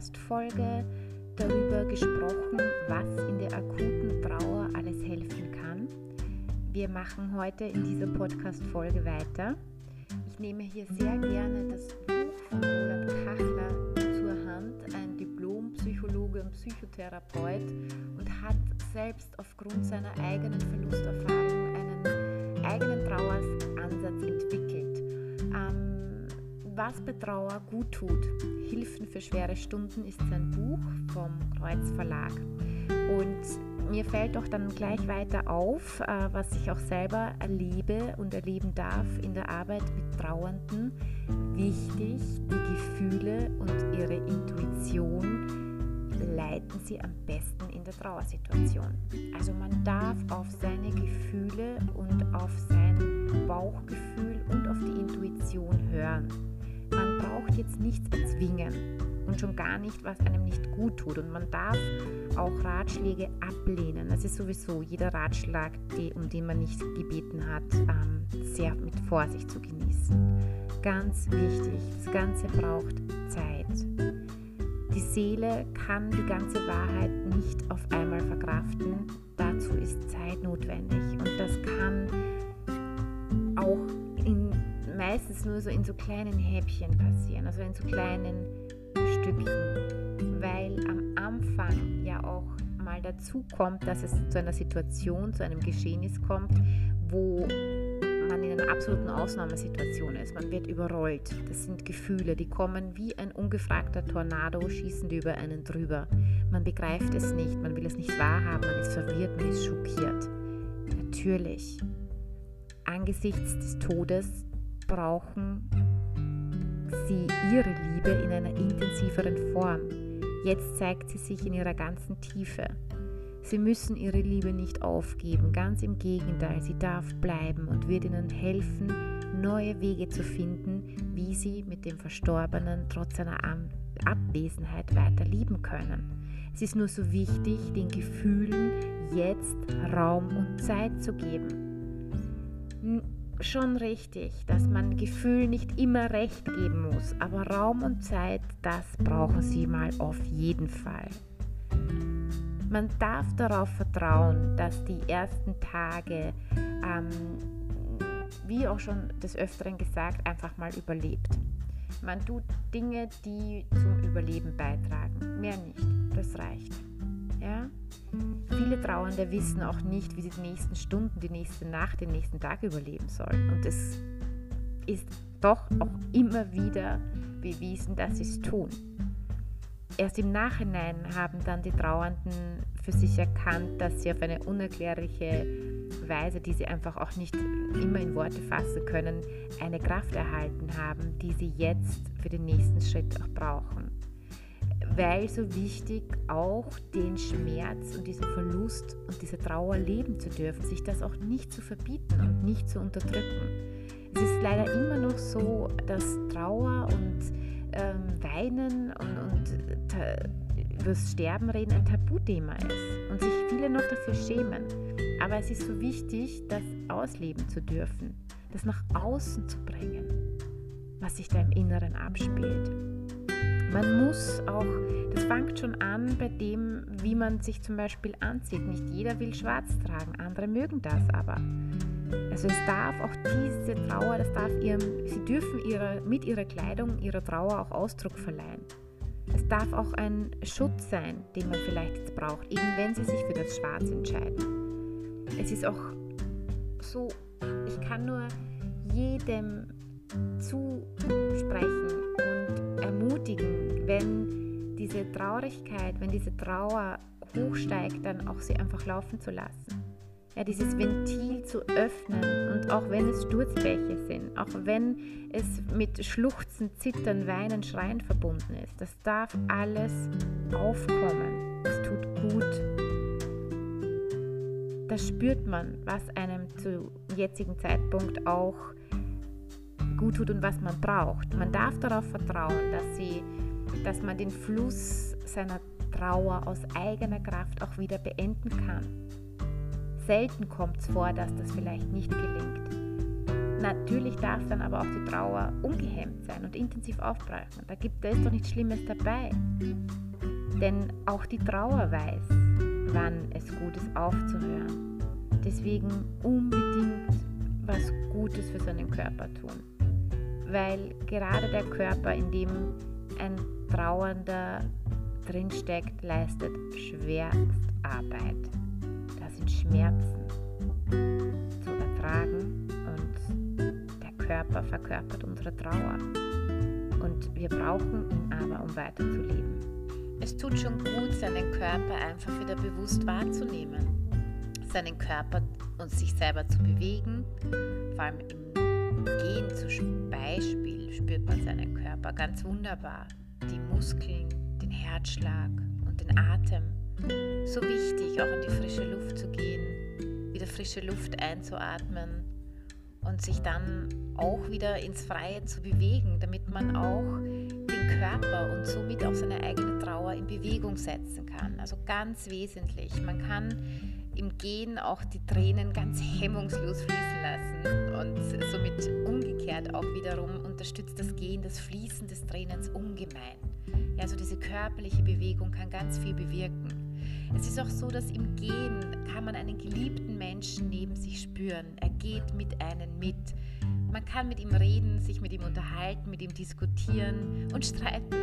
Podcast-Folge darüber gesprochen, was in der akuten Trauer alles helfen kann. Wir machen heute in dieser Podcast-Folge weiter. Ich nehme hier sehr gerne das Buch von Roland Kachler zur Hand, ein Diplom-Psychologe und Psychotherapeut und hat selbst aufgrund seiner eigenen Verlusterfahrung einen eigenen Traueransatz entwickelt. Ähm, was bei Trauer gut tut. Hilfen für schwere Stunden ist sein Buch vom Kreuz Verlag. Und mir fällt doch dann gleich weiter auf, äh, was ich auch selber erlebe und erleben darf in der Arbeit mit Trauernden. Wichtig, die Gefühle und ihre Intuition leiten sie am besten in der Trauersituation. Also man darf auf seine Gefühle und auf sein Bauchgefühl und auf die Intuition hören. Braucht jetzt nichts erzwingen und schon gar nicht, was einem nicht gut tut. Und man darf auch Ratschläge ablehnen. Das ist sowieso jeder Ratschlag, die, um den man nicht gebeten hat, ähm, sehr mit Vorsicht zu genießen. Ganz wichtig, das Ganze braucht Zeit. Die Seele kann die ganze Wahrheit nicht auf einmal verkraften. Dazu ist Zeit notwendig. Und das kann auch meistens nur so in so kleinen Häppchen passieren, also in so kleinen Stückchen, weil am Anfang ja auch mal dazu kommt, dass es zu einer Situation, zu einem Geschehnis kommt, wo man in einer absoluten Ausnahmesituation ist. Man wird überrollt. Das sind Gefühle, die kommen wie ein ungefragter Tornado, schießen die über einen drüber. Man begreift es nicht, man will es nicht wahrhaben, man ist verwirrt, man ist schockiert. Natürlich, angesichts des Todes brauchen sie ihre Liebe in einer intensiveren Form. Jetzt zeigt sie sich in ihrer ganzen Tiefe. Sie müssen ihre Liebe nicht aufgeben, ganz im Gegenteil, sie darf bleiben und wird ihnen helfen, neue Wege zu finden, wie sie mit dem Verstorbenen trotz seiner Abwesenheit weiter lieben können. Es ist nur so wichtig, den Gefühlen jetzt Raum und Zeit zu geben schon richtig, dass man Gefühl nicht immer recht geben muss, aber Raum und Zeit, das brauchen sie mal auf jeden Fall. Man darf darauf vertrauen, dass die ersten Tage, ähm, wie auch schon des Öfteren gesagt, einfach mal überlebt. Man tut Dinge, die zum Überleben beitragen. Mehr nicht. Das reicht. Ja? Viele Trauernde wissen auch nicht, wie sie die nächsten Stunden, die nächste Nacht, den nächsten Tag überleben sollen. Und es ist doch auch immer wieder bewiesen, dass sie es tun. Erst im Nachhinein haben dann die Trauernden für sich erkannt, dass sie auf eine unerklärliche Weise, die sie einfach auch nicht immer in Worte fassen können, eine Kraft erhalten haben, die sie jetzt für den nächsten Schritt auch brauchen weil so wichtig auch den Schmerz und diesen Verlust und diese Trauer leben zu dürfen, sich das auch nicht zu verbieten und nicht zu unterdrücken. Es ist leider immer noch so, dass Trauer und ähm, Weinen und, und über das Sterben reden ein Tabuthema ist und sich viele noch dafür schämen. Aber es ist so wichtig, das ausleben zu dürfen, das nach außen zu bringen, was sich da im Inneren abspielt. Man muss auch, das fängt schon an bei dem, wie man sich zum Beispiel anzieht. Nicht jeder will schwarz tragen, andere mögen das aber. Also es darf auch diese Trauer, das darf ihrem, sie dürfen ihrer, mit ihrer Kleidung ihrer Trauer auch Ausdruck verleihen. Es darf auch ein Schutz sein, den man vielleicht jetzt braucht, eben wenn sie sich für das Schwarz entscheiden. Es ist auch so, ich kann nur jedem zusprechen ermutigen, wenn diese Traurigkeit, wenn diese Trauer hochsteigt, dann auch sie einfach laufen zu lassen. Ja, dieses Ventil zu öffnen und auch wenn es Sturzbäche sind, auch wenn es mit Schluchzen, Zittern, Weinen, Schreien verbunden ist, das darf alles aufkommen. Es tut gut. Das spürt man, was einem zu jetzigen Zeitpunkt auch gut tut und was man braucht. Man darf darauf vertrauen, dass sie dass man den Fluss seiner Trauer aus eigener Kraft auch wieder beenden kann. Selten kommt es vor, dass das vielleicht nicht gelingt. natürlich darf dann aber auch die Trauer ungehemmt sein und intensiv aufbrechen. Da, gibt, da ist doch nichts Schlimmes dabei. Denn auch die Trauer weiß, wann es gut ist aufzuhören. Deswegen unbedingt was Gutes für seinen Körper tun. Weil gerade der Körper, in dem ein Trauernder drinsteckt, leistet Schwerstarbeit. Das sind Schmerzen zu ertragen und der Körper verkörpert unsere Trauer. Und wir brauchen ihn aber, um weiterzuleben. Es tut schon gut, seinen Körper einfach wieder bewusst wahrzunehmen. Seinen Körper und sich selber zu bewegen. Vor allem im Gehen zum Beispiel spürt man seinen Körper ganz wunderbar. Die Muskeln, den Herzschlag und den Atem. So wichtig, auch in die frische Luft zu gehen, wieder frische Luft einzuatmen und sich dann auch wieder ins Freie zu bewegen, damit man auch den Körper und somit auch seine eigene Trauer in Bewegung setzen kann. Also ganz wesentlich. Man kann im Gehen auch die Tränen ganz hemmungslos fließen lassen und somit umgekehrt auch wiederum unterstützt das Gehen das Fließen des Tränens ungemein. Ja, also diese körperliche Bewegung kann ganz viel bewirken. Es ist auch so, dass im Gehen kann man einen geliebten Menschen neben sich spüren. Er geht mit einem mit. Man kann mit ihm reden, sich mit ihm unterhalten, mit ihm diskutieren und streiten.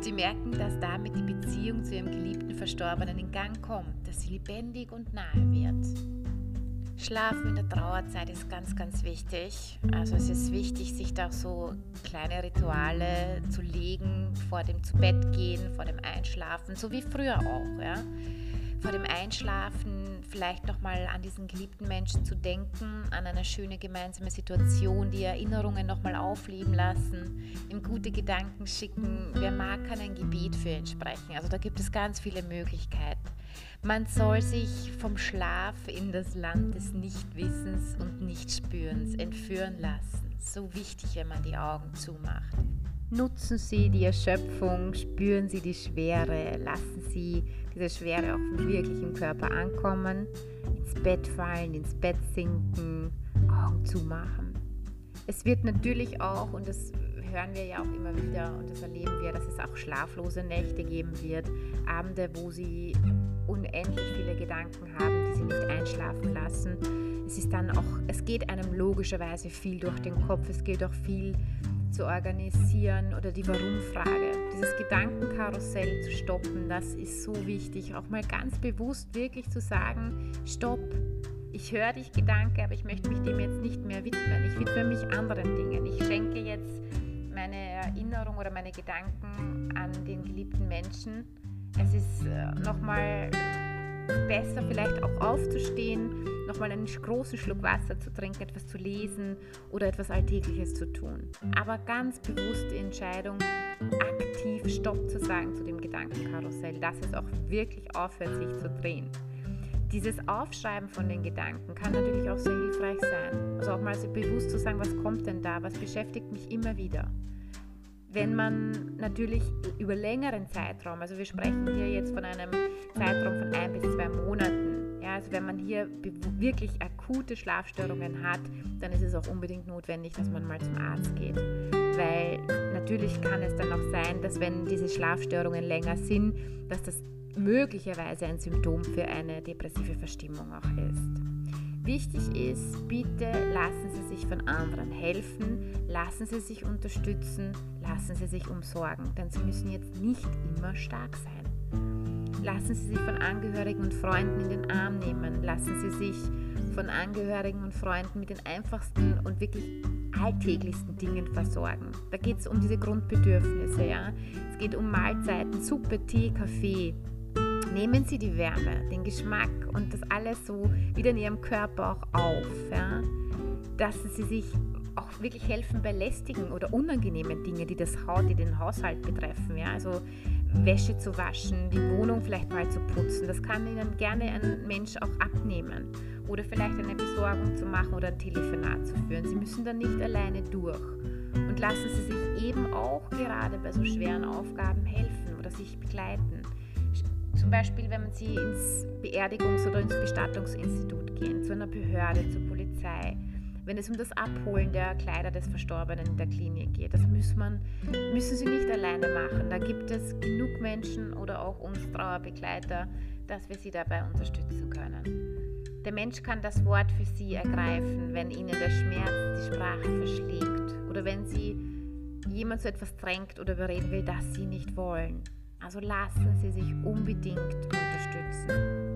Sie merken, dass damit die Beziehung zu ihrem geliebten Verstorbenen in Gang kommt, dass sie lebendig und nahe wird. Schlafen in der Trauerzeit ist ganz, ganz wichtig. Also es ist wichtig, sich da so kleine Rituale zu legen vor dem zu Bett gehen, vor dem Einschlafen, so wie früher auch. Ja? Vor dem Einschlafen vielleicht nochmal an diesen geliebten Menschen zu denken, an eine schöne gemeinsame Situation, die Erinnerungen nochmal aufleben lassen, ihm gute Gedanken schicken. Wer mag, kann ein Gebet für ihn sprechen. Also da gibt es ganz viele Möglichkeiten. Man soll sich vom Schlaf in das Land des Nichtwissens und Nichtspürens entführen lassen. So wichtig, wenn man die Augen zumacht. Nutzen Sie die Erschöpfung, spüren Sie die Schwere, lassen Sie diese Schwere auch wirklich im Körper ankommen, ins Bett fallen, ins Bett sinken, Augen zumachen. Es wird natürlich auch, und das hören wir ja auch immer wieder und das erleben wir, dass es auch schlaflose Nächte geben wird, Abende, wo Sie unendlich viele Gedanken haben, die Sie nicht einschlafen lassen. Es ist dann auch, es geht einem logischerweise viel durch den Kopf, es geht auch viel zu organisieren oder die Warum-Frage. Dieses Gedankenkarussell zu stoppen, das ist so wichtig. Auch mal ganz bewusst wirklich zu sagen, stopp, ich höre dich Gedanke, aber ich möchte mich dem jetzt nicht mehr widmen. Ich widme mich anderen Dingen. Ich schenke jetzt meine Erinnerung oder meine Gedanken an den geliebten Menschen. Es ist äh, nochmal besser vielleicht auch aufzustehen, nochmal einen großen Schluck Wasser zu trinken, etwas zu lesen oder etwas Alltägliches zu tun. Aber ganz bewusst die Entscheidung, aktiv Stopp zu sagen zu dem Gedankenkarussell, dass es auch wirklich aufhört, sich zu drehen. Dieses Aufschreiben von den Gedanken kann natürlich auch sehr hilfreich sein. Also auch mal so bewusst zu sagen, was kommt denn da, was beschäftigt mich immer wieder wenn man natürlich über längeren Zeitraum, also wir sprechen hier jetzt von einem Zeitraum von ein bis zwei Monaten, ja, also wenn man hier wirklich akute Schlafstörungen hat, dann ist es auch unbedingt notwendig, dass man mal zum Arzt geht. Weil natürlich kann es dann auch sein, dass wenn diese Schlafstörungen länger sind, dass das möglicherweise ein Symptom für eine depressive Verstimmung auch ist. Wichtig ist, bitte lassen Sie sich von anderen helfen, lassen Sie sich unterstützen, lassen Sie sich umsorgen, denn Sie müssen jetzt nicht immer stark sein. Lassen Sie sich von Angehörigen und Freunden in den Arm nehmen, lassen Sie sich von Angehörigen und Freunden mit den einfachsten und wirklich alltäglichsten Dingen versorgen. Da geht es um diese Grundbedürfnisse, ja. Es geht um Mahlzeiten, Suppe, Tee, Kaffee, nehmen Sie die Wärme, den Geschmack und das alles so wieder in Ihrem Körper auch auf. Ja? Dass Sie sich auch wirklich helfen bei lästigen oder unangenehmen Dingen, die das Haut, die den Haushalt betreffen. Ja? Also Wäsche zu waschen, die Wohnung vielleicht mal zu putzen. Das kann Ihnen gerne ein Mensch auch abnehmen. Oder vielleicht eine Besorgung zu machen oder ein Telefonat zu führen. Sie müssen dann nicht alleine durch. Und lassen Sie sich eben auch gerade bei so schweren Aufgaben helfen oder sich begleiten. Zum Beispiel, wenn man sie ins Beerdigungs- oder ins Bestattungsinstitut gehen, zu einer Behörde, zur Polizei. wenn es um das Abholen der Kleider des Verstorbenen in der Klinik geht. Das muss man, müssen Sie nicht alleine machen. Da gibt es genug Menschen oder auch uns Trauerbegleiter, dass wir Sie dabei unterstützen können. Der Mensch kann das Wort für Sie ergreifen, wenn Ihnen der Schmerz die Sprache verschlägt oder wenn Sie jemand zu etwas drängt oder überreden will, das Sie nicht wollen. Also lassen Sie sich unbedingt unterstützen.